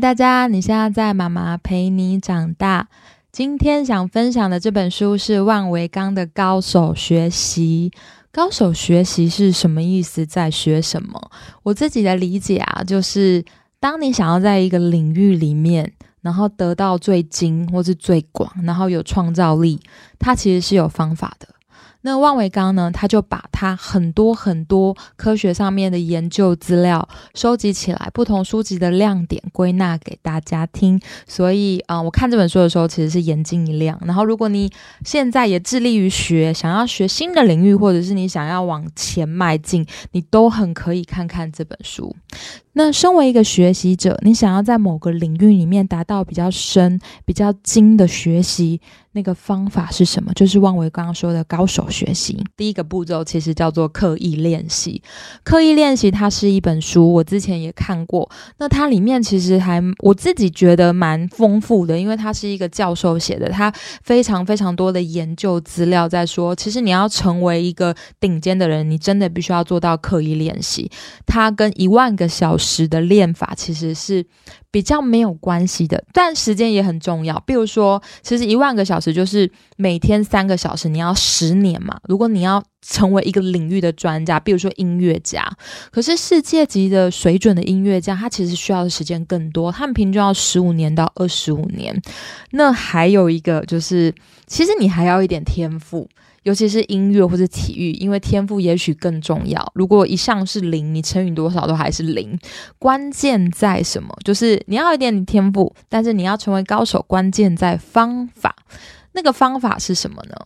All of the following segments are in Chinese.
大家！你现在在妈妈陪你长大。今天想分享的这本书是万维刚的《高手学习》。高手学习是什么意思？在学什么？我自己的理解啊，就是当你想要在一个领域里面，然后得到最精或是最广，然后有创造力，它其实是有方法的。那万维刚呢？他就把他很多很多科学上面的研究资料收集起来，不同书籍的亮点归纳给大家听。所以啊，我看这本书的时候，其实是眼睛一亮。然后，如果你现在也致力于学，想要学新的领域，或者是你想要往前迈进，你都很可以看看这本书。那身为一个学习者，你想要在某个领域里面达到比较深、比较精的学习，那个方法是什么？就是汪维刚刚说的高手学习。第一个步骤其实叫做刻意练习。刻意练习它是一本书，我之前也看过。那它里面其实还我自己觉得蛮丰富的，因为它是一个教授写的，他非常非常多的研究资料在说，其实你要成为一个顶尖的人，你真的必须要做到刻意练习。它跟一万个小时。时的练法其实是比较没有关系的，但时间也很重要。比如说，其实一万个小时就是每天三个小时，你要十年嘛。如果你要成为一个领域的专家，比如说音乐家，可是世界级的水准的音乐家，他其实需要的时间更多，他们平均要十五年到二十五年。那还有一个就是，其实你还要一点天赋。尤其是音乐或者体育，因为天赋也许更重要。如果一项是零，你乘以多少都还是零。关键在什么？就是你要一点天赋，但是你要成为高手，关键在方法。那个方法是什么呢？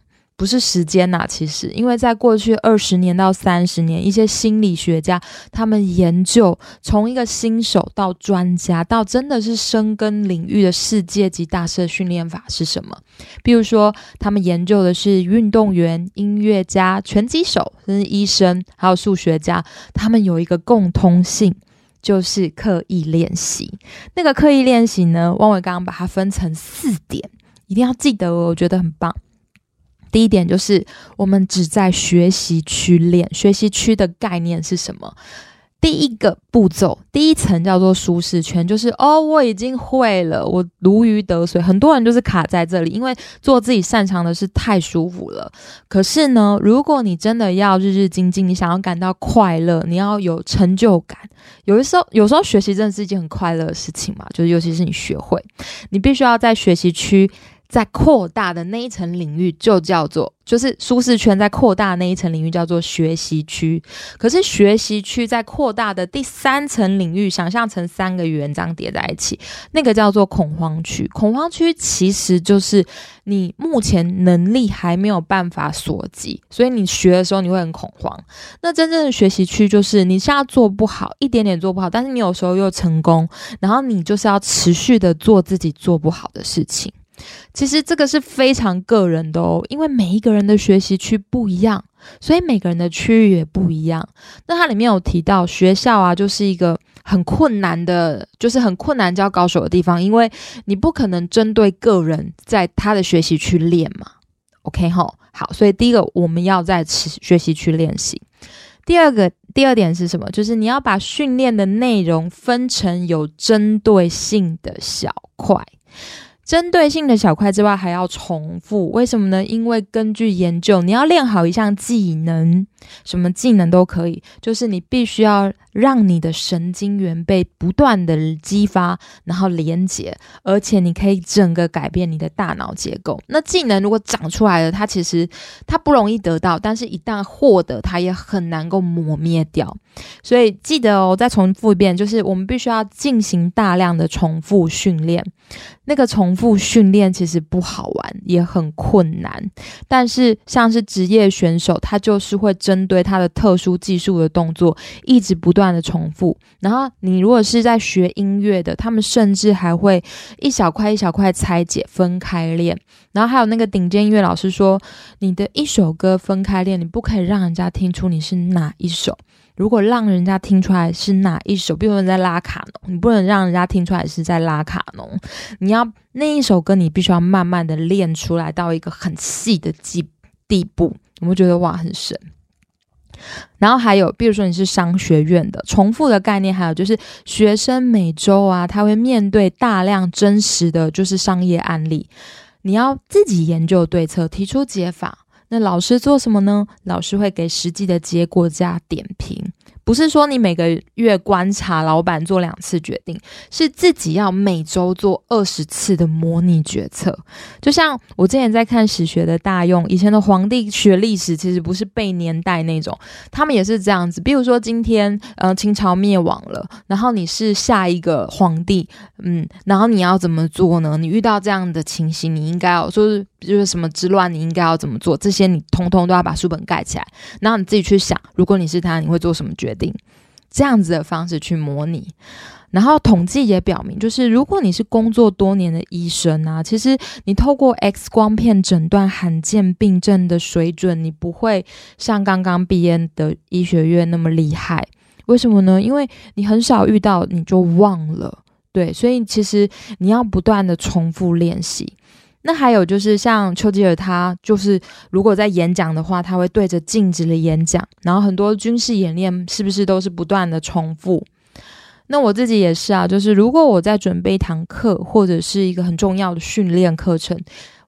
不是时间呐，其实，因为在过去二十年到三十年，一些心理学家他们研究从一个新手到专家，到真的是深耕领域的世界级大师的训练法是什么？比如说，他们研究的是运动员、音乐家、拳击手，甚至医生，还有数学家，他们有一个共通性，就是刻意练习。那个刻意练习呢，汪伟刚刚把它分成四点，一定要记得哦，我觉得很棒。第一点就是，我们只在学习区练。学习区的概念是什么？第一个步骤，第一层叫做舒适圈，就是哦，我已经会了，我如鱼得水。很多人就是卡在这里，因为做自己擅长的事太舒服了。可是呢，如果你真的要日日精进，你想要感到快乐，你要有成就感。有的时候，有时候学习真的是一件很快乐的事情嘛，就是尤其是你学会，你必须要在学习区。在扩大的那一层领域就叫做，就是舒适圈在扩大那一层领域叫做学习区。可是学习区在扩大的第三层领域，想象成三个圆这样叠在一起，那个叫做恐慌区。恐慌区其实就是你目前能力还没有办法所及，所以你学的时候你会很恐慌。那真正的学习区就是你现在做不好，一点点做不好，但是你有时候又成功，然后你就是要持续的做自己做不好的事情。其实这个是非常个人的哦，因为每一个人的学习区不一样，所以每个人的区域也不一样。那它里面有提到学校啊，就是一个很困难的，就是很困难教高手的地方，因为你不可能针对个人在他的学习区练嘛。OK 哈，好，所以第一个我们要在学习区练习。第二个，第二点是什么？就是你要把训练的内容分成有针对性的小块。针对性的小块之外，还要重复，为什么呢？因为根据研究，你要练好一项技能，什么技能都可以，就是你必须要让你的神经元被不断的激发，然后连接，而且你可以整个改变你的大脑结构。那技能如果长出来了，它其实它不容易得到，但是一旦获得，它也很难够磨灭掉。所以记得哦，再重复一遍，就是我们必须要进行大量的重复训练。那个重复训练其实不好玩，也很困难。但是像是职业选手，他就是会针对他的特殊技术的动作，一直不断的重复。然后你如果是在学音乐的，他们甚至还会一小块一小块拆解，分开练。然后还有那个顶尖音乐老师说，你的一首歌分开练，你不可以让人家听出你是哪一首。如果让人家听出来是哪一首，比如在拉卡农，你不能让人家听出来是在拉卡农。你要那一首歌，你必须要慢慢的练出来到一个很细的地地步。我们觉得哇，很神。然后还有，比如说你是商学院的，重复的概念，还有就是学生每周啊，他会面对大量真实的就是商业案例，你要自己研究对策，提出解法。那老师做什么呢？老师会给实际的结果加点评。不是说你每个月观察老板做两次决定，是自己要每周做二十次的模拟决策。就像我之前在看史学的大用，以前的皇帝学历史其实不是背年代那种，他们也是这样子。比如说今天呃清朝灭亡了，然后你是下一个皇帝，嗯，然后你要怎么做呢？你遇到这样的情形，你应该要说是就是什么之乱，你应该要怎么做？这些你通通都要把书本盖起来，然后你自己去想，如果你是他，你会做什么决定？定这样子的方式去模拟，然后统计也表明，就是如果你是工作多年的医生啊，其实你透过 X 光片诊断罕见病症的水准，你不会像刚刚毕业的医学院那么厉害。为什么呢？因为你很少遇到，你就忘了。对，所以其实你要不断的重复练习。那还有就是像丘吉尔，他就是如果在演讲的话，他会对着镜子的演讲，然后很多军事演练是不是都是不断的重复？那我自己也是啊，就是如果我在准备一堂课或者是一个很重要的训练课程，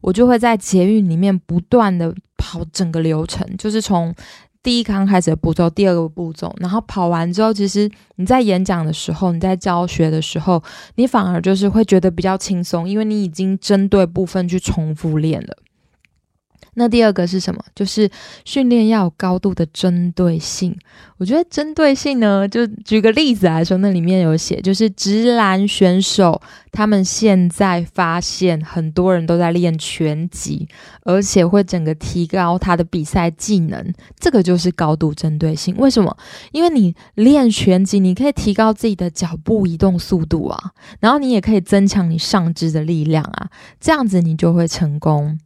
我就会在捷运里面不断的跑整个流程，就是从。第一刚开始的步骤，第二个步骤，然后跑完之后，其实你在演讲的时候，你在教学的时候，你反而就是会觉得比较轻松，因为你已经针对部分去重复练了。那第二个是什么？就是训练要有高度的针对性。我觉得针对性呢，就举个例子来说，那里面有写，就是直男选手他们现在发现很多人都在练拳击，而且会整个提高他的比赛技能。这个就是高度针对性。为什么？因为你练拳击，你可以提高自己的脚步移动速度啊，然后你也可以增强你上肢的力量啊，这样子你就会成功。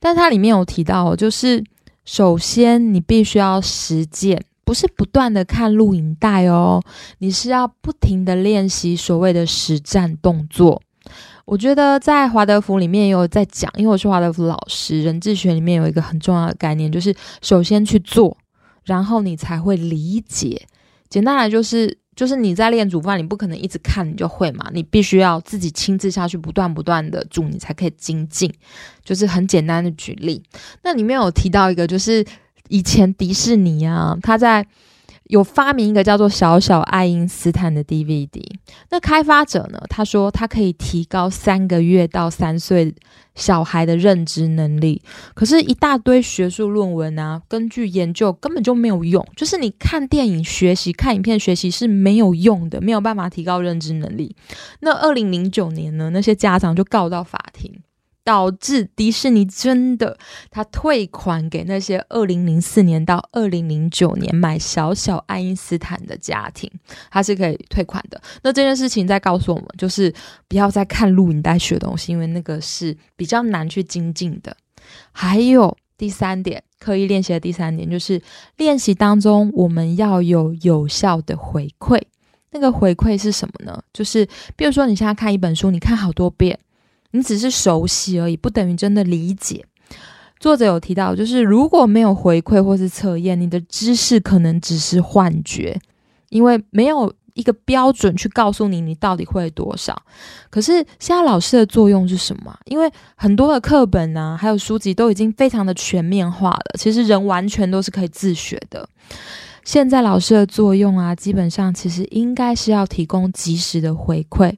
但它里面有提到，就是首先你必须要实践，不是不断的看录影带哦，你是要不停的练习所谓的实战动作。我觉得在华德福里面也有在讲，因为我是华德福老师，人智学里面有一个很重要的概念，就是首先去做，然后你才会理解。简单来就是。就是你在练煮饭，你不可能一直看你就会嘛，你必须要自己亲自下去，不断不断的煮，你才可以精进。就是很简单的举例，那里面有提到一个，就是以前迪士尼啊，他在。有发明一个叫做“小小爱因斯坦”的 DVD，那开发者呢？他说他可以提高三个月到三岁小孩的认知能力。可是，一大堆学术论文啊，根据研究根本就没有用。就是你看电影学习、看影片学习是没有用的，没有办法提高认知能力。那二零零九年呢？那些家长就告到法庭。导致迪士尼真的，他退款给那些二零零四年到二零零九年买小小爱因斯坦的家庭，他是可以退款的。那这件事情在告诉我们，就是不要再看录影带学东西，因为那个是比较难去精进的。还有第三点，刻意练习的第三点就是练习当中我们要有有效的回馈。那个回馈是什么呢？就是比如说你现在看一本书，你看好多遍。你只是熟悉而已，不等于真的理解。作者有提到，就是如果没有回馈或是测验，你的知识可能只是幻觉，因为没有一个标准去告诉你你到底会多少。可是现在老师的作用是什么？因为很多的课本啊，还有书籍都已经非常的全面化了，其实人完全都是可以自学的。现在老师的作用啊，基本上其实应该是要提供及时的回馈。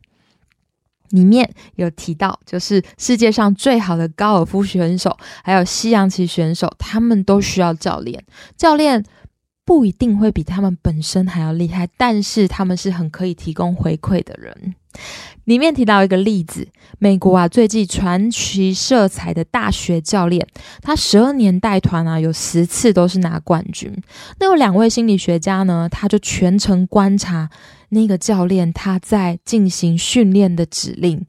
里面有提到，就是世界上最好的高尔夫选手，还有西洋棋选手，他们都需要教练。教练不一定会比他们本身还要厉害，但是他们是很可以提供回馈的人。里面提到一个例子，美国啊最具传奇色彩的大学教练，他十二年带团啊，有十次都是拿冠军。那有两位心理学家呢，他就全程观察。那个教练他在进行训练的指令，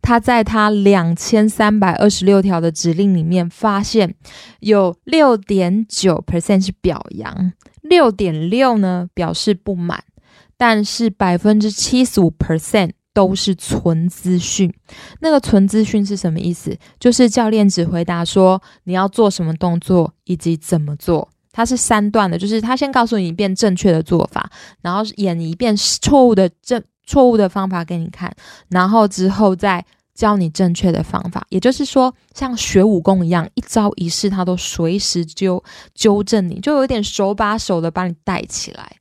他在他两千三百二十六条的指令里面，发现有六点九 percent 是表扬，六点六呢表示不满，但是百分之七十五 percent 都是存资讯。那个存资讯是什么意思？就是教练只回答说你要做什么动作以及怎么做。它是三段的，就是他先告诉你一遍正确的做法，然后演一遍错误的正错误的方法给你看，然后之后再教你正确的方法。也就是说，像学武功一样，一招一式他都随时纠纠正你，就有点手把手的把你带起来。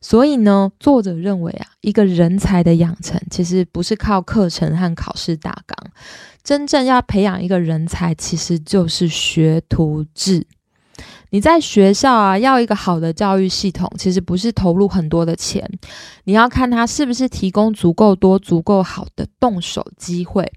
所以呢，作者认为啊，一个人才的养成其实不是靠课程和考试大纲，真正要培养一个人才，其实就是学徒制。你在学校啊，要一个好的教育系统，其实不是投入很多的钱，你要看他是不是提供足够多、足够好的动手机会。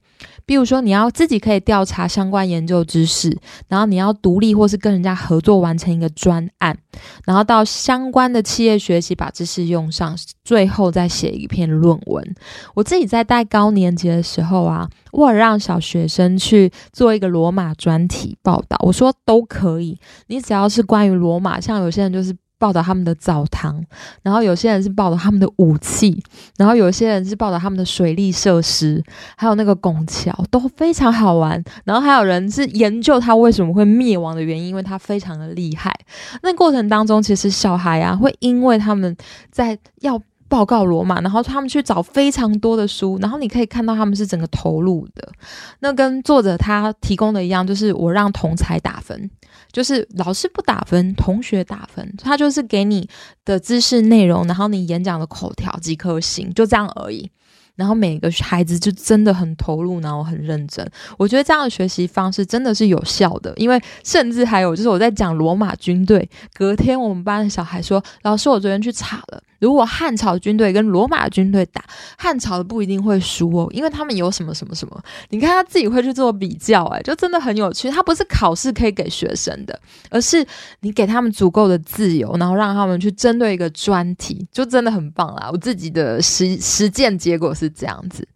比如说，你要自己可以调查相关研究知识，然后你要独立或是跟人家合作完成一个专案，然后到相关的企业学习，把知识用上，最后再写一篇论文。我自己在带高年级的时候啊，我让小学生去做一个罗马专题报道，我说都可以，你只要是关于罗马，像有些人就是。报道他们的澡堂，然后有些人是报道他们的武器，然后有些人是报道他们的水利设施，还有那个拱桥都非常好玩。然后还有人是研究他为什么会灭亡的原因，因为他非常的厉害。那过程当中，其实小孩啊会因为他们在要。报告罗马，然后他们去找非常多的书，然后你可以看到他们是整个投入的。那跟作者他提供的一样，就是我让同才打分，就是老师不打分，同学打分，他就是给你的知识内容，然后你演讲的口条几颗星，就这样而已。然后每个孩子就真的很投入，然后很认真。我觉得这样的学习方式真的是有效的，因为甚至还有就是我在讲罗马军队，隔天我们班的小孩说：“老师，我昨天去查了。”如果汉朝军队跟罗马军队打，汉朝的不一定会输哦，因为他们有什么什么什么。你看他自己会去做比较，哎，就真的很有趣。他不是考试可以给学生的，而是你给他们足够的自由，然后让他们去针对一个专题，就真的很棒啦。我自己的实实践结果是这样子。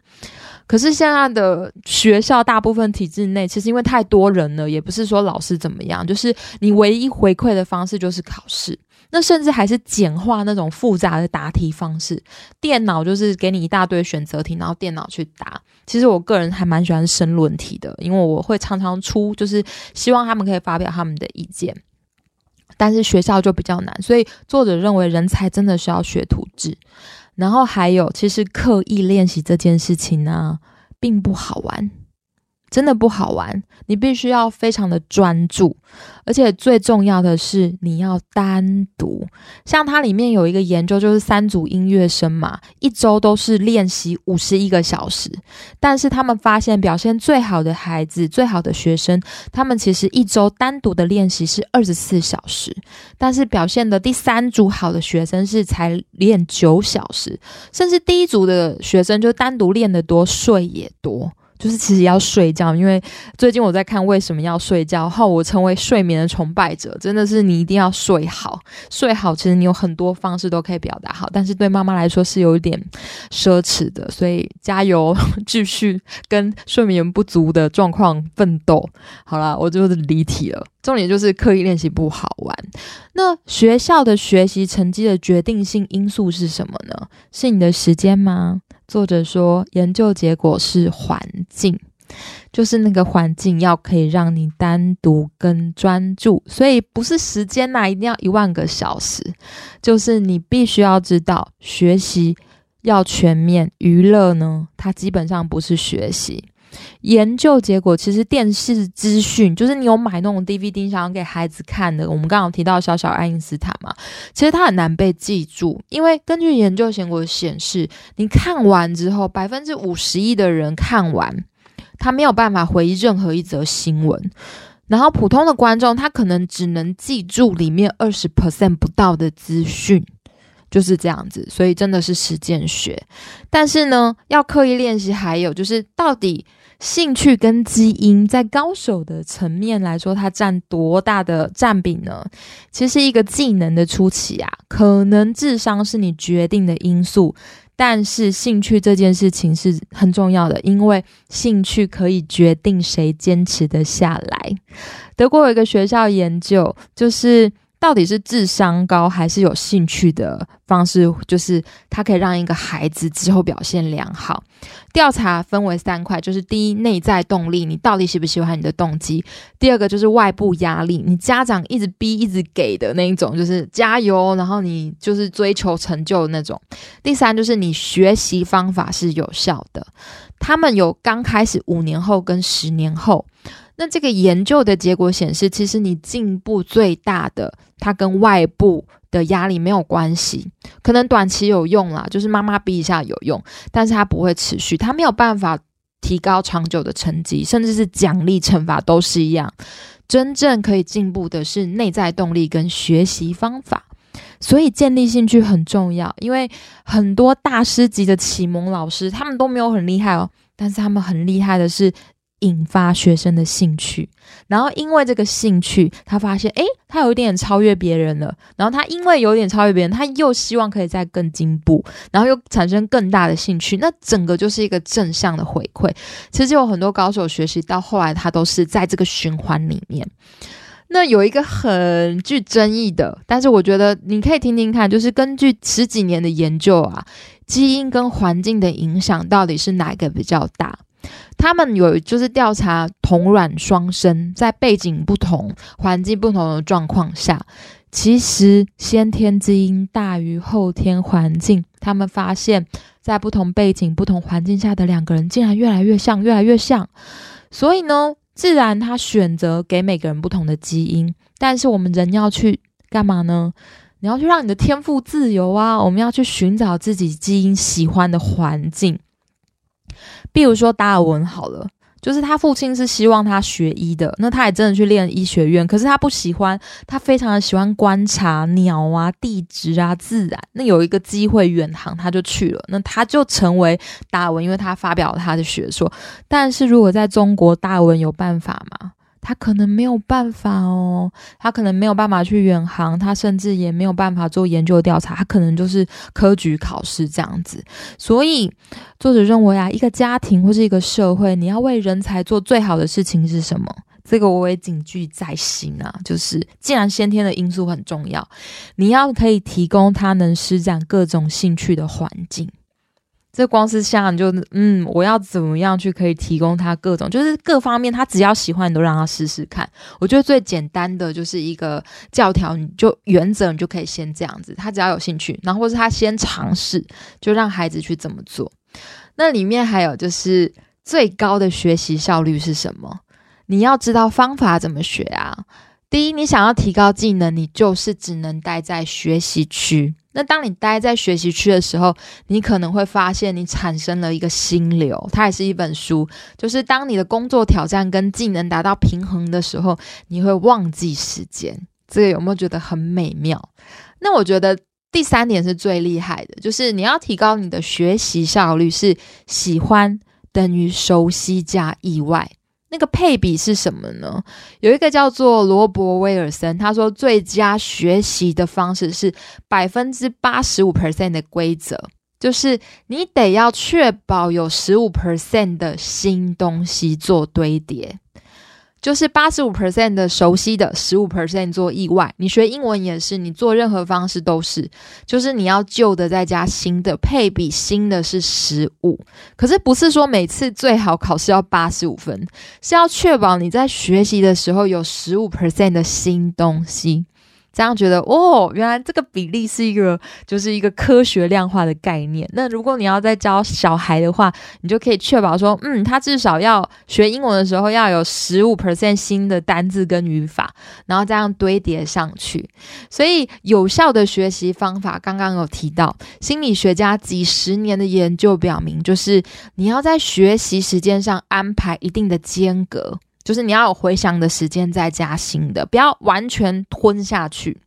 可是现在的学校大部分体制内，其实因为太多人了，也不是说老师怎么样，就是你唯一回馈的方式就是考试。那甚至还是简化那种复杂的答题方式，电脑就是给你一大堆选择题，然后电脑去答。其实我个人还蛮喜欢申论题的，因为我会常常出，就是希望他们可以发表他们的意见。但是学校就比较难，所以作者认为人才真的需要学徒制。然后还有，其实刻意练习这件事情呢，并不好玩。真的不好玩，你必须要非常的专注，而且最重要的是你要单独。像它里面有一个研究，就是三组音乐生嘛，一周都是练习五十一个小时，但是他们发现表现最好的孩子、最好的学生，他们其实一周单独的练习是二十四小时，但是表现的第三组好的学生是才练九小时，甚至第一组的学生就单独练得多，睡也多。就是其实要睡觉，因为最近我在看为什么要睡觉后，我成为睡眠的崇拜者，真的是你一定要睡好，睡好其实你有很多方式都可以表达好，但是对妈妈来说是有一点奢侈的，所以加油，继续跟睡眠不足的状况奋斗。好了，我就是离题了，重点就是刻意练习不好玩。那学校的学习成绩的决定性因素是什么呢？是你的时间吗？作者说，研究结果是环境，就是那个环境要可以让你单独跟专注，所以不是时间呐，一定要一万个小时，就是你必须要知道学习要全面，娱乐呢，它基本上不是学习。研究结果其实电视资讯就是你有买那种 DVD 想要给孩子看的。我们刚刚提到小小爱因斯坦嘛，其实它很难被记住，因为根据研究结果显示，你看完之后，百分之五十一的人看完，他没有办法回忆任何一则新闻。然后普通的观众，他可能只能记住里面二十 percent 不到的资讯，就是这样子。所以真的是实践学，但是呢，要刻意练习，还有就是到底。兴趣跟基因在高手的层面来说，它占多大的占比呢？其实一个技能的初期啊，可能智商是你决定的因素，但是兴趣这件事情是很重要的，因为兴趣可以决定谁坚持的下来。德国有一个学校研究，就是。到底是智商高还是有兴趣的方式，就是它可以让一个孩子之后表现良好。调查分为三块，就是第一，内在动力，你到底喜不喜欢你的动机；第二个就是外部压力，你家长一直逼、一直给的那一种，就是加油，然后你就是追求成就的那种；第三就是你学习方法是有效的。他们有刚开始五年后跟十年后，那这个研究的结果显示，其实你进步最大的，它跟外部。的压力没有关系，可能短期有用啦，就是妈妈逼一下有用，但是它不会持续，它没有办法提高长久的成绩，甚至是奖励惩罚都是一样。真正可以进步的是内在动力跟学习方法，所以建立兴趣很重要。因为很多大师级的启蒙老师，他们都没有很厉害哦，但是他们很厉害的是。引发学生的兴趣，然后因为这个兴趣，他发现，诶，他有一点超越别人了。然后他因为有点超越别人，他又希望可以再更进步，然后又产生更大的兴趣。那整个就是一个正向的回馈。其实有很多高手学习到后来，他都是在这个循环里面。那有一个很具争议的，但是我觉得你可以听听看，就是根据十几年的研究啊，基因跟环境的影响到底是哪个比较大？他们有就是调查同卵双生在背景不同、环境不同的状况下，其实先天基因大于后天环境。他们发现，在不同背景、不同环境下的两个人，竟然越来越像，越来越像。所以呢，自然他选择给每个人不同的基因。但是我们人要去干嘛呢？你要去让你的天赋自由啊！我们要去寻找自己基因喜欢的环境。比如说达尔文好了，就是他父亲是希望他学医的，那他也真的去练医学院，可是他不喜欢，他非常的喜欢观察鸟啊、地质啊、自然。那有一个机会远航，他就去了，那他就成为达尔文，因为他发表他的学说。但是如果在中国，达尔文有办法吗？他可能没有办法哦，他可能没有办法去远航，他甚至也没有办法做研究调查，他可能就是科举考试这样子。所以作者认为啊，一个家庭或是一个社会，你要为人才做最好的事情是什么？这个我也谨记在心啊，就是既然先天的因素很重要，你要可以提供他能施展各种兴趣的环境。这光是像就嗯，我要怎么样去可以提供他各种，就是各方面，他只要喜欢，你都让他试试看。我觉得最简单的就是一个教条，你就原则，你就可以先这样子。他只要有兴趣，然后或是他先尝试，就让孩子去怎么做。那里面还有就是最高的学习效率是什么？你要知道方法怎么学啊。第一，你想要提高技能，你就是只能待在学习区。那当你待在学习区的时候，你可能会发现你产生了一个心流，它也是一本书。就是当你的工作挑战跟技能达到平衡的时候，你会忘记时间。这个有没有觉得很美妙？那我觉得第三点是最厉害的，就是你要提高你的学习效率，是喜欢等于熟悉加意外。那个配比是什么呢？有一个叫做罗伯威尔森，他说最佳学习的方式是百分之八十五 percent 的规则，就是你得要确保有十五 percent 的新东西做堆叠。就是八十五 percent 的熟悉的，十五 percent 做意外。你学英文也是，你做任何方式都是，就是你要旧的再加新的，配比新的是十五。可是不是说每次最好考试要八十五分，是要确保你在学习的时候有十五 percent 的新东西。这样觉得哦，原来这个比例是一个，就是一个科学量化的概念。那如果你要在教小孩的话，你就可以确保说，嗯，他至少要学英文的时候要有十五 percent 新的单字跟语法，然后这样堆叠上去。所以有效的学习方法，刚刚有提到，心理学家几十年的研究表明，就是你要在学习时间上安排一定的间隔。就是你要有回想的时间再加新的，不要完全吞下去。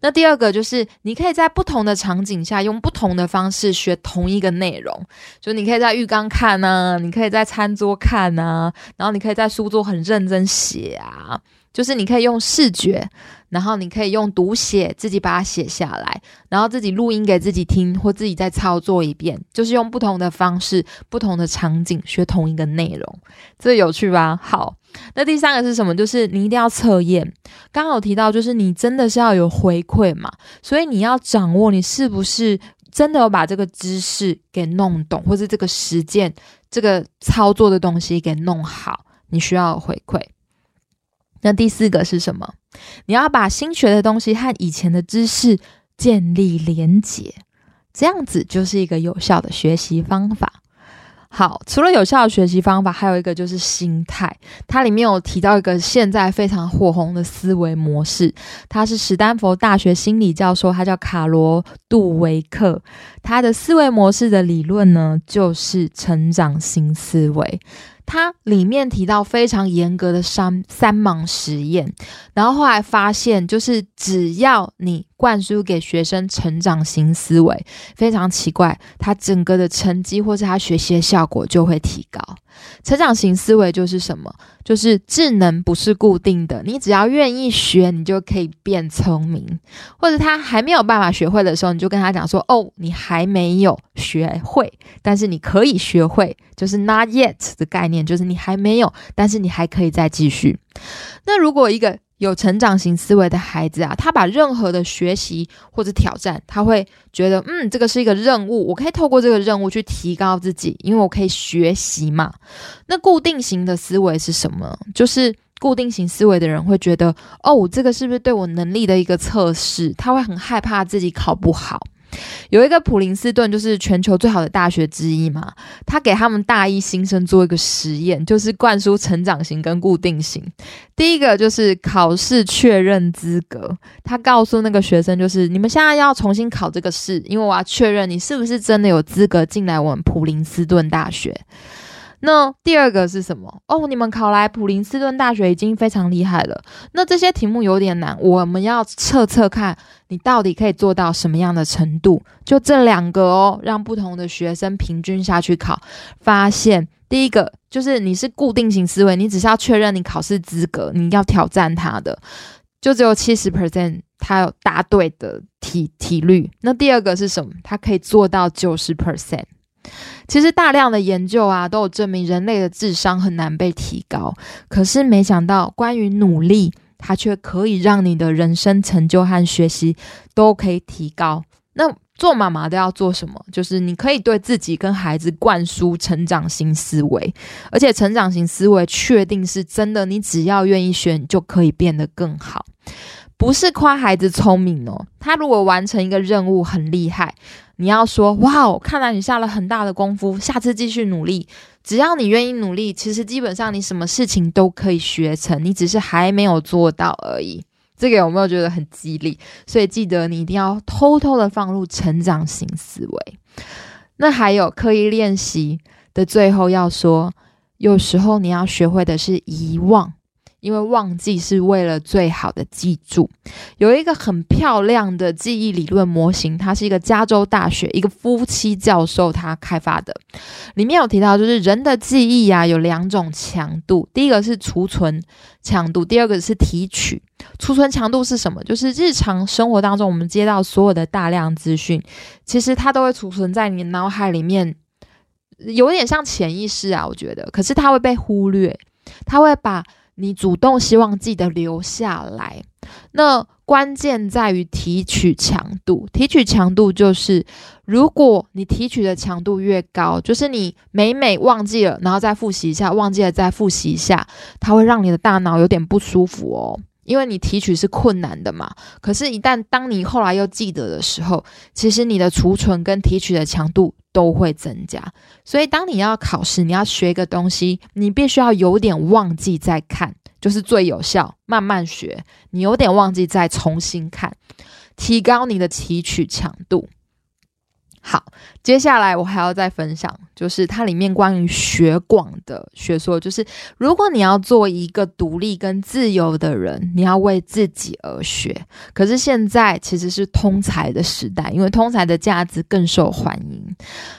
那第二个就是，你可以在不同的场景下用不同的方式学同一个内容。就你可以在浴缸看啊，你可以在餐桌看啊，然后你可以在书桌很认真写啊。就是你可以用视觉，然后你可以用读写，自己把它写下来，然后自己录音给自己听，或自己再操作一遍。就是用不同的方式、不同的场景学同一个内容，这有趣吧？好。那第三个是什么？就是你一定要测验，刚好提到，就是你真的是要有回馈嘛，所以你要掌握你是不是真的有把这个知识给弄懂，或是这个实践、这个操作的东西给弄好，你需要回馈。那第四个是什么？你要把新学的东西和以前的知识建立连结，这样子就是一个有效的学习方法。好，除了有效的学习方法，还有一个就是心态。它里面有提到一个现在非常火红的思维模式，他是史丹佛大学心理教授，他叫卡罗杜维克。他的思维模式的理论呢，就是成长型思维。它里面提到非常严格的三三盲实验，然后后来发现，就是只要你灌输给学生成长型思维，非常奇怪，他整个的成绩或是他学习的效果就会提高。成长型思维就是什么？就是智能不是固定的，你只要愿意学，你就可以变聪明。或者他还没有办法学会的时候，你就跟他讲说：“哦，你还没有学会，但是你可以学会。”就是 “not yet” 的概念，就是你还没有，但是你还可以再继续。那如果一个有成长型思维的孩子啊，他把任何的学习或者挑战，他会觉得，嗯，这个是一个任务，我可以透过这个任务去提高自己，因为我可以学习嘛。那固定型的思维是什么？就是固定型思维的人会觉得，哦，这个是不是对我能力的一个测试？他会很害怕自己考不好。有一个普林斯顿，就是全球最好的大学之一嘛。他给他们大一新生做一个实验，就是灌输成长型跟固定型。第一个就是考试确认资格，他告诉那个学生，就是你们现在要重新考这个试，因为我要确认你是不是真的有资格进来我们普林斯顿大学。那第二个是什么？哦，你们考来普林斯顿大学已经非常厉害了。那这些题目有点难，我们要测测看你到底可以做到什么样的程度。就这两个哦，让不同的学生平均下去考，发现第一个就是你是固定型思维，你只是要确认你考试资格，你要挑战他的，就只有七十 percent 他有答对的题题率。那第二个是什么？他可以做到九十 percent。其实大量的研究啊，都有证明人类的智商很难被提高。可是没想到，关于努力，它却可以让你的人生成就和学习都可以提高。那做妈妈的要做什么？就是你可以对自己跟孩子灌输成长型思维，而且成长型思维确定是真的。你只要愿意学，你就可以变得更好。不是夸孩子聪明哦，他如果完成一个任务很厉害。你要说哇哦，看来你下了很大的功夫，下次继续努力。只要你愿意努力，其实基本上你什么事情都可以学成，你只是还没有做到而已。这个有没有觉得很激励？所以记得你一定要偷偷的放入成长型思维。那还有刻意练习的最后要说，有时候你要学会的是遗忘。因为忘记是为了最好的记住，有一个很漂亮的记忆理论模型，它是一个加州大学一个夫妻教授他开发的，里面有提到，就是人的记忆啊有两种强度，第一个是储存强度，第二个是提取。储存强度是什么？就是日常生活当中我们接到所有的大量资讯，其实它都会储存在你脑海里面，有点像潜意识啊，我觉得，可是它会被忽略，它会把。你主动希望记得留下来，那关键在于提取强度。提取强度就是，如果你提取的强度越高，就是你每每忘记了，然后再复习一下，忘记了再复习一下，它会让你的大脑有点不舒服哦。因为你提取是困难的嘛，可是，一旦当你后来又记得的时候，其实你的储存跟提取的强度都会增加。所以，当你要考试，你要学一个东西，你必须要有点忘记再看，就是最有效。慢慢学，你有点忘记再重新看，提高你的提取强度。好，接下来我还要再分享，就是它里面关于学广的学说，就是如果你要做一个独立跟自由的人，你要为自己而学。可是现在其实是通才的时代，因为通才的价值更受欢迎。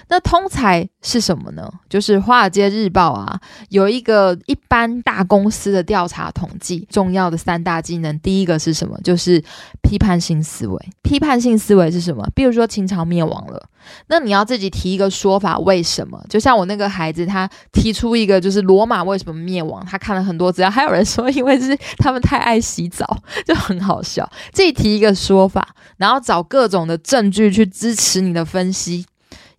那通才是什么呢？就是《华尔街日报》啊，有一个一般大公司的调查统计，重要的三大技能，第一个是什么？就是批判性思维。批判性思维是什么？比如说秦朝灭亡了。那你要自己提一个说法，为什么。就像我那个孩子，他提出一个就是罗马为什么灭亡，他看了很多资料，还有人说因为是他们太爱洗澡，就很好笑。自己提一个说法，然后找各种的证据去支持你的分析，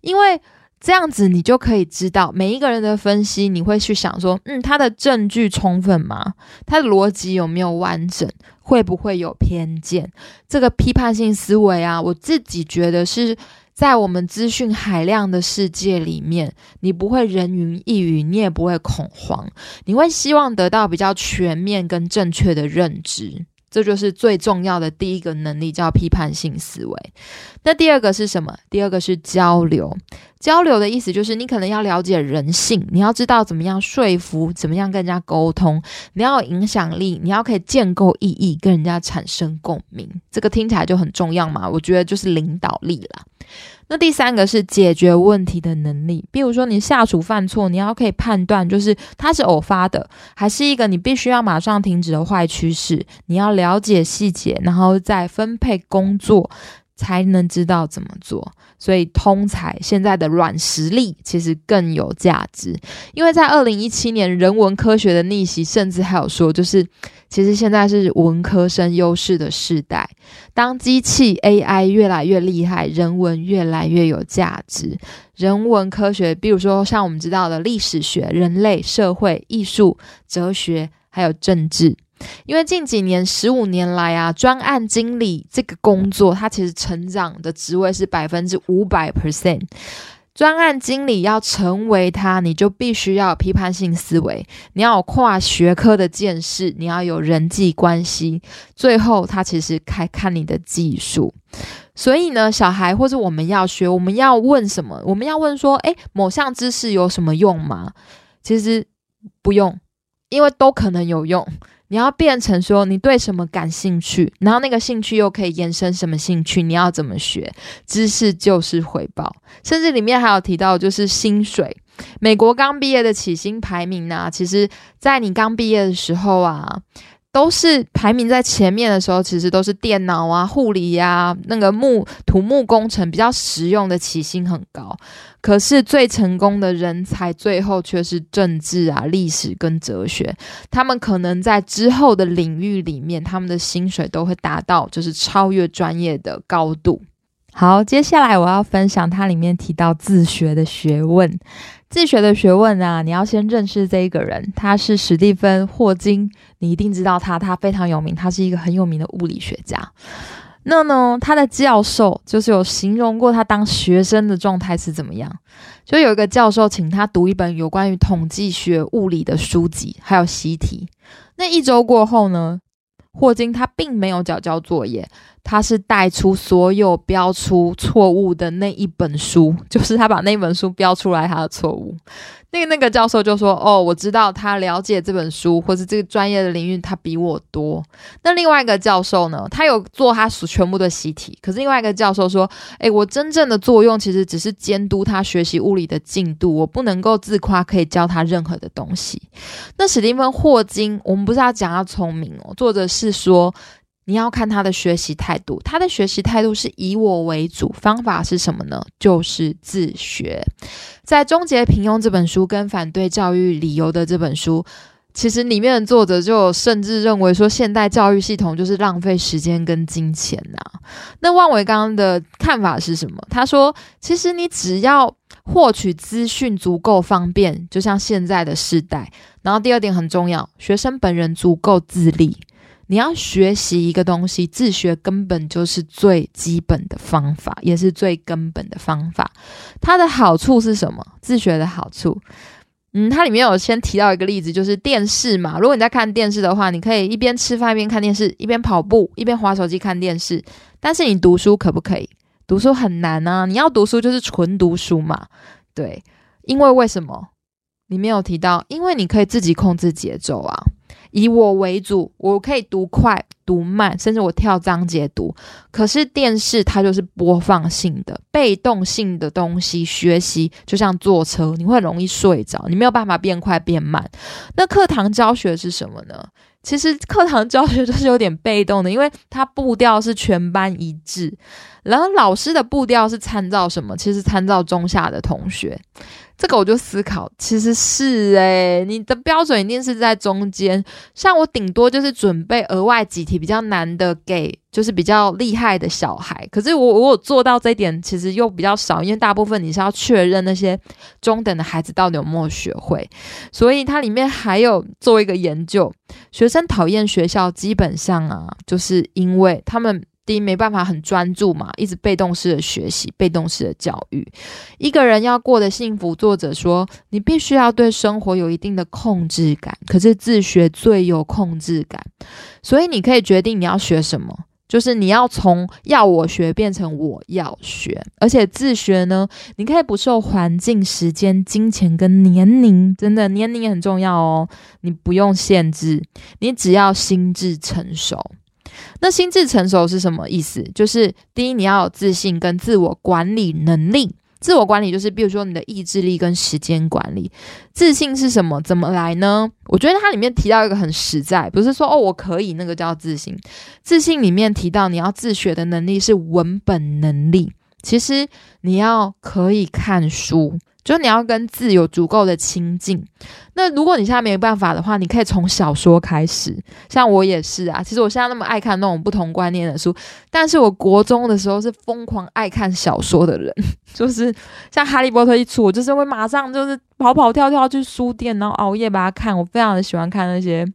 因为。这样子，你就可以知道每一个人的分析，你会去想说，嗯，他的证据充分吗？他的逻辑有没有完整？会不会有偏见？这个批判性思维啊，我自己觉得是在我们资讯海量的世界里面，你不会人云亦云，你也不会恐慌，你会希望得到比较全面跟正确的认知。这就是最重要的第一个能力，叫批判性思维。那第二个是什么？第二个是交流。交流的意思就是你可能要了解人性，你要知道怎么样说服，怎么样跟人家沟通，你要有影响力，你要可以建构意义，跟人家产生共鸣。这个听起来就很重要嘛？我觉得就是领导力啦。那第三个是解决问题的能力，比如说你下属犯错，你要可以判断，就是他是偶发的，还是一个你必须要马上停止的坏趋势。你要了解细节，然后再分配工作，才能知道怎么做。所以通才现在的软实力其实更有价值，因为在二零一七年人文科学的逆袭，甚至还有说，就是其实现在是文科生优势的时代。当机器 AI 越来越厉害，人文越来越有价值。人文科学，比如说像我们知道的历史学、人类社会、艺术、哲学，还有政治。因为近几年、十五年来啊，专案经理这个工作，它其实成长的职位是百分之五百 percent。专案经理要成为他，你就必须要有批判性思维，你要有跨学科的见识，你要有人际关系。最后，他其实还看你的技术。所以呢，小孩或者我们要学，我们要问什么？我们要问说：诶，某项知识有什么用吗？其实不用，因为都可能有用。你要变成说你对什么感兴趣，然后那个兴趣又可以延伸什么兴趣？你要怎么学？知识就是回报，甚至里面还有提到就是薪水。美国刚毕业的起薪排名呢，其实在你刚毕业的时候啊。都是排名在前面的时候，其实都是电脑啊、护理呀、那个木土木工程比较实用的，起薪很高。可是最成功的人才，最后却是政治啊、历史跟哲学。他们可能在之后的领域里面，他们的薪水都会达到就是超越专业的高度。好，接下来我要分享它里面提到自学的学问。自学的学问啊，你要先认识这一个人，他是史蒂芬·霍金，你一定知道他，他非常有名，他是一个很有名的物理学家。那呢，他的教授就是有形容过他当学生的状态是怎么样？就有一个教授请他读一本有关于统计学、物理的书籍，还有习题。那一周过后呢？霍金他并没有缴交作业，他是带出所有标出错误的那一本书，就是他把那本书标出来他的错误。那个那个教授就说：“哦，我知道他了解这本书或是这个专业的领域，他比我多。”那另外一个教授呢？他有做他全部的习题，可是另外一个教授说：“诶，我真正的作用其实只是监督他学习物理的进度，我不能够自夸可以教他任何的东西。”那史蒂芬·霍金，我们不是要讲他聪明哦，作者是说。你要看他的学习态度，他的学习态度是以我为主，方法是什么呢？就是自学。在《终结平庸》这本书跟反对教育理由的这本书，其实里面的作者就甚至认为说，现代教育系统就是浪费时间跟金钱呐。那万维刚的看法是什么？他说，其实你只要获取资讯足够方便，就像现在的时代。然后第二点很重要，学生本人足够自立。你要学习一个东西，自学根本就是最基本的方法，也是最根本的方法。它的好处是什么？自学的好处，嗯，它里面有先提到一个例子，就是电视嘛。如果你在看电视的话，你可以一边吃饭一边看电视，一边跑步一边划手机看电视。但是你读书可不可以？读书很难啊！你要读书就是纯读书嘛，对。因为为什么？里面有提到，因为你可以自己控制节奏啊。以我为主，我可以读快、读慢，甚至我跳章节读。可是电视它就是播放性的、被动性的东西，学习就像坐车，你会容易睡着，你没有办法变快变慢。那课堂教学是什么呢？其实课堂教学就是有点被动的，因为它步调是全班一致，然后老师的步调是参照什么？其实参照中下的同学。这个我就思考，其实是诶，你的标准一定是在中间。像我顶多就是准备额外几题比较难的给，就是比较厉害的小孩。可是我我有做到这一点，其实又比较少，因为大部分你是要确认那些中等的孩子到底有没有学会。所以它里面还有做一个研究，学生讨厌学校，基本上啊，就是因为他们。第一，没办法很专注嘛，一直被动式的学习，被动式的教育。一个人要过得幸福，作者说，你必须要对生活有一定的控制感。可是自学最有控制感，所以你可以决定你要学什么，就是你要从要我学变成我要学。而且自学呢，你可以不受环境、时间、金钱跟年龄，真的年龄也很重要哦。你不用限制，你只要心智成熟。那心智成熟是什么意思？就是第一，你要有自信跟自我管理能力。自我管理就是，比如说你的意志力跟时间管理。自信是什么？怎么来呢？我觉得它里面提到一个很实在，不是说哦我可以那个叫自信。自信里面提到你要自学的能力是文本能力。其实你要可以看书。就你要跟字有足够的亲近。那如果你现在没办法的话，你可以从小说开始。像我也是啊，其实我现在那么爱看那种不同观念的书，但是我国中的时候是疯狂爱看小说的人，就是像《哈利波特》一出，我就是会马上就是跑跑跳跳去书店，然后熬夜把它看。我非常的喜欢看那些。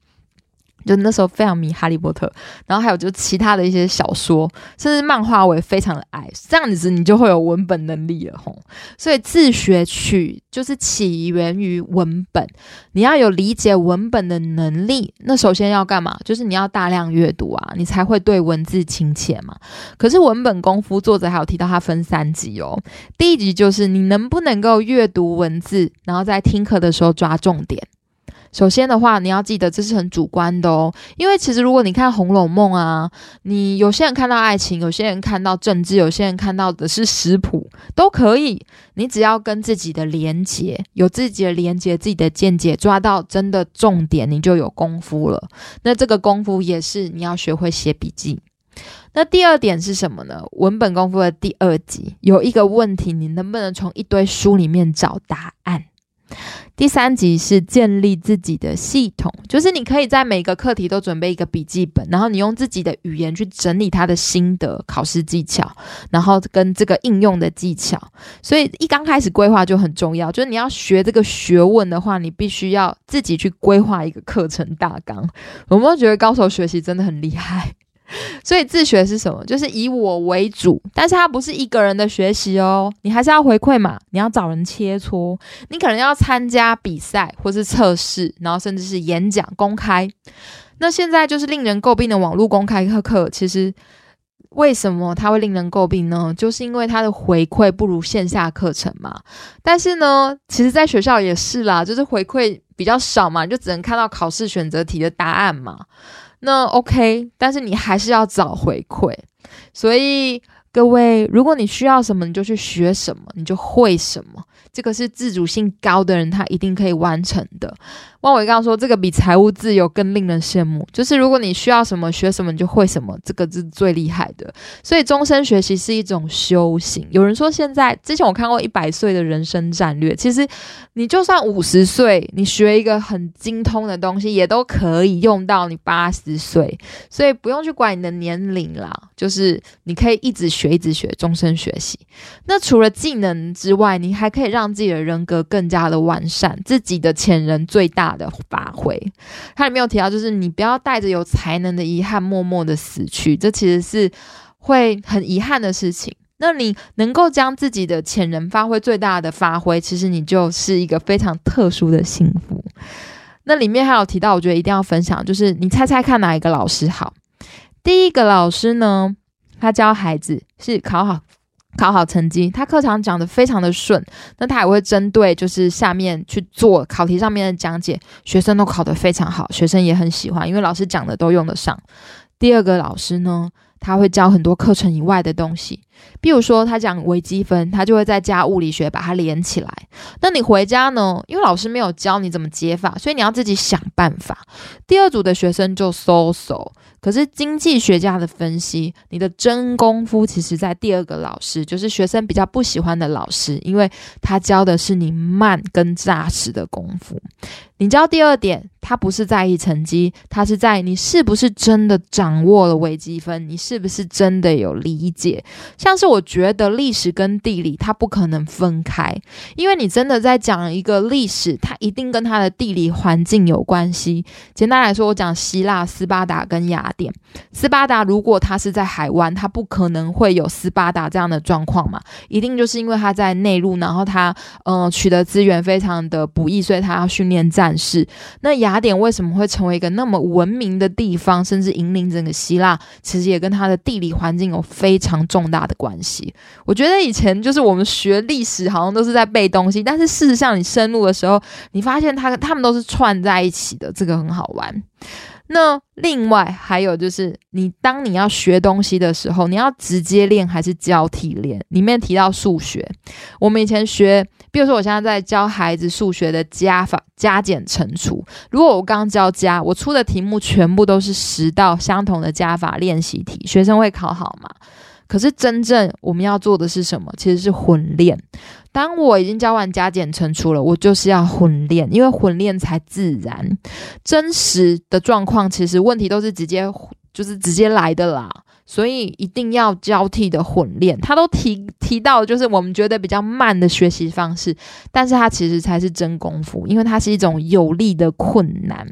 就那时候非常迷《哈利波特》，然后还有就其他的一些小说，甚至漫画，我也非常的爱。这样子你就会有文本能力了吼。所以自学曲就是起源于文本，你要有理解文本的能力。那首先要干嘛？就是你要大量阅读啊，你才会对文字亲切嘛。可是文本功夫，作者还有提到它分三级哦。第一级就是你能不能够阅读文字，然后在听课的时候抓重点。首先的话，你要记得这是很主观的哦，因为其实如果你看《红楼梦》啊，你有些人看到爱情，有些人看到政治，有些人看到的是食谱，都可以。你只要跟自己的连接，有自己的连接，自己的见解，抓到真的重点，你就有功夫了。那这个功夫也是你要学会写笔记。那第二点是什么呢？文本功夫的第二集有一个问题，你能不能从一堆书里面找答案？第三集是建立自己的系统，就是你可以在每个课题都准备一个笔记本，然后你用自己的语言去整理他的心得、考试技巧，然后跟这个应用的技巧。所以一刚开始规划就很重要，就是你要学这个学问的话，你必须要自己去规划一个课程大纲。有没有觉得高手学习真的很厉害？所以自学是什么？就是以我为主，但是它不是一个人的学习哦，你还是要回馈嘛，你要找人切磋，你可能要参加比赛或是测试，然后甚至是演讲公开。那现在就是令人诟病的网络公开课课，其实为什么它会令人诟病呢？就是因为它的回馈不如线下课程嘛。但是呢，其实在学校也是啦，就是回馈比较少嘛，就只能看到考试选择题的答案嘛。那 OK，但是你还是要找回馈，所以各位，如果你需要什么，你就去学什么，你就会什么。这个是自主性高的人，他一定可以完成的。汪伟刚说，这个比财务自由更令人羡慕。就是如果你需要什么学什么，你就会什么，这个是最厉害的。所以终身学习是一种修行。有人说，现在之前我看过一百岁的人生战略，其实你就算五十岁，你学一个很精通的东西，也都可以用到你八十岁。所以不用去管你的年龄啦，就是你可以一直学，一直学，终身学习。那除了技能之外，你还可以让自己的人格更加的完善，自己的潜能最大的发挥。它里面有提到，就是你不要带着有才能的遗憾默默的死去，这其实是会很遗憾的事情。那你能够将自己的潜能发挥最大的发挥，其实你就是一个非常特殊的幸福。那里面还有提到，我觉得一定要分享，就是你猜猜看哪一个老师好？第一个老师呢，他教孩子是考好。考好成绩，他课堂讲的非常的顺，那他也会针对就是下面去做考题上面的讲解，学生都考得非常好，学生也很喜欢，因为老师讲的都用得上。第二个老师呢，他会教很多课程以外的东西，比如说他讲微积分，他就会再加物理学把它连起来。那你回家呢？因为老师没有教你怎么解法，所以你要自己想办法。第二组的学生就搜搜。可是经济学家的分析，你的真功夫其实在第二个老师，就是学生比较不喜欢的老师，因为他教的是你慢跟扎实的功夫。你教第二点，他不是在意成绩，他是在你是不是真的掌握了微积分，你是不是真的有理解。像是我觉得历史跟地理，它不可能分开，因为你真的在讲一个历史，它一定跟它的地理环境有关系。简单来说，我讲希腊斯巴达跟雅典。斯巴达如果它是在海湾，它不可能会有斯巴达这样的状况嘛，一定就是因为它在内陆，然后它嗯取得资源非常的不易，所以它要训练战。士，那雅典为什么会成为一个那么文明的地方，甚至引领整个希腊？其实也跟它的地理环境有非常重大的关系。我觉得以前就是我们学历史，好像都是在背东西，但是事实上你深入的时候，你发现它他们都是串在一起的，这个很好玩。那另外还有就是，你当你要学东西的时候，你要直接练还是交替练？里面提到数学，我们以前学，比如说我现在在教孩子数学的加法、加减乘除。如果我刚教加，我出的题目全部都是十道相同的加法练习题，学生会考好吗？可是真正我们要做的是什么？其实是混练。当我已经教完加减乘除了，我就是要混练，因为混练才自然。真实的状况其实问题都是直接就是直接来的啦，所以一定要交替的混练。他都提提到，就是我们觉得比较慢的学习方式，但是它其实才是真功夫，因为它是一种有力的困难。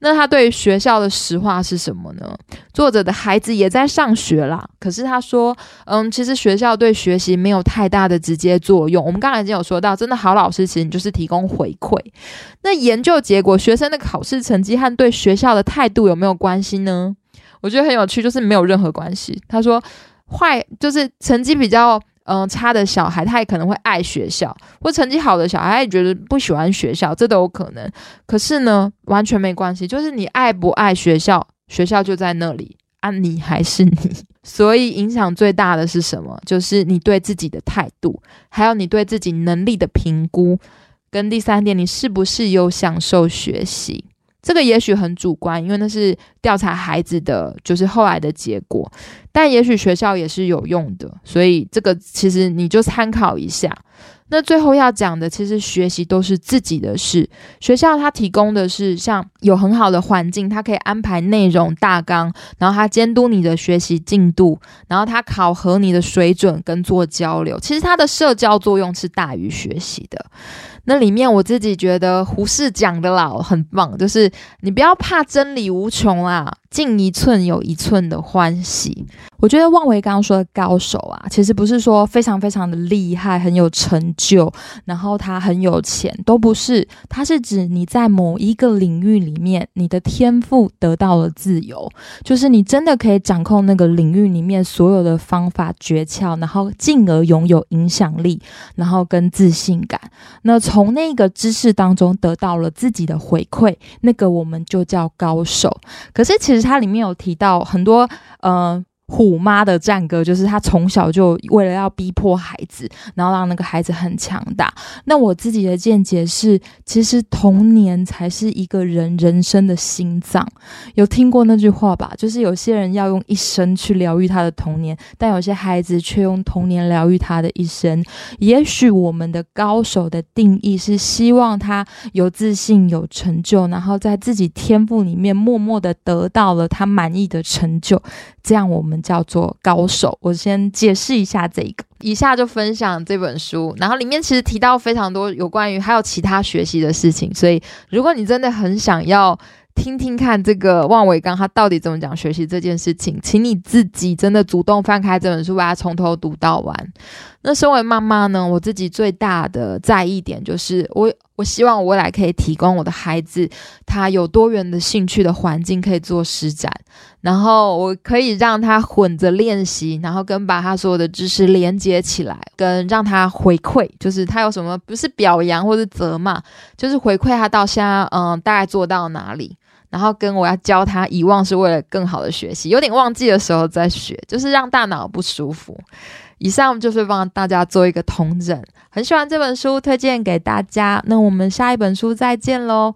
那他对学校的实话是什么呢？作者的孩子也在上学啦，可是他说，嗯，其实学校对学习没有太大的直接作用。我们刚才已经有说到，真的好老师其实你就是提供回馈。那研究结果，学生的考试成绩和对学校的态度有没有关系呢？我觉得很有趣，就是没有任何关系。他说，坏就是成绩比较。嗯，差的小孩他也可能会爱学校，或成绩好的小孩也觉得不喜欢学校，这都有可能。可是呢，完全没关系，就是你爱不爱学校，学校就在那里啊，你还是你。所以影响最大的是什么？就是你对自己的态度，还有你对自己能力的评估，跟第三点，你是不是有享受学习。这个也许很主观，因为那是调查孩子的，就是后来的结果。但也许学校也是有用的，所以这个其实你就参考一下。那最后要讲的，其实学习都是自己的事。学校它提供的是像有很好的环境，它可以安排内容大纲，然后它监督你的学习进度，然后它考核你的水准跟做交流。其实它的社交作用是大于学习的。那里面我自己觉得胡适讲的啦很棒，就是你不要怕真理无穷啊，进一寸有一寸的欢喜。我觉得万维刚刚说的高手啊，其实不是说非常非常的厉害，很有成就，然后他很有钱，都不是。他是指你在某一个领域里面，你的天赋得到了自由，就是你真的可以掌控那个领域里面所有的方法诀窍，然后进而拥有影响力，然后跟自信感。那从那个知识当中得到了自己的回馈，那个我们就叫高手。可是其实它里面有提到很多，呃。虎妈的战歌就是他从小就为了要逼迫孩子，然后让那个孩子很强大。那我自己的见解是，其实童年才是一个人人生的心脏。有听过那句话吧？就是有些人要用一生去疗愈他的童年，但有些孩子却用童年疗愈他的一生。也许我们的高手的定义是希望他有自信、有成就，然后在自己天赋里面默默的得到了他满意的成就，这样我们。叫做高手，我先解释一下这个，以下就分享这本书，然后里面其实提到非常多有关于还有其他学习的事情，所以如果你真的很想要听听看这个万伟刚他到底怎么讲学习这件事情，请你自己真的主动翻开这本书，把它从头读到完。那身为妈妈呢，我自己最大的在意点就是我。我希望我未来可以提供我的孩子，他有多元的兴趣的环境可以做施展，然后我可以让他混着练习，然后跟把他所有的知识连接起来，跟让他回馈，就是他有什么不是表扬或者责骂，就是回馈他到现在，嗯，大概做到哪里。然后跟我要教他遗忘是为了更好的学习，有点忘记的时候再学，就是让大脑不舒服。以上就是帮大家做一个统整，很喜欢这本书，推荐给大家。那我们下一本书再见喽。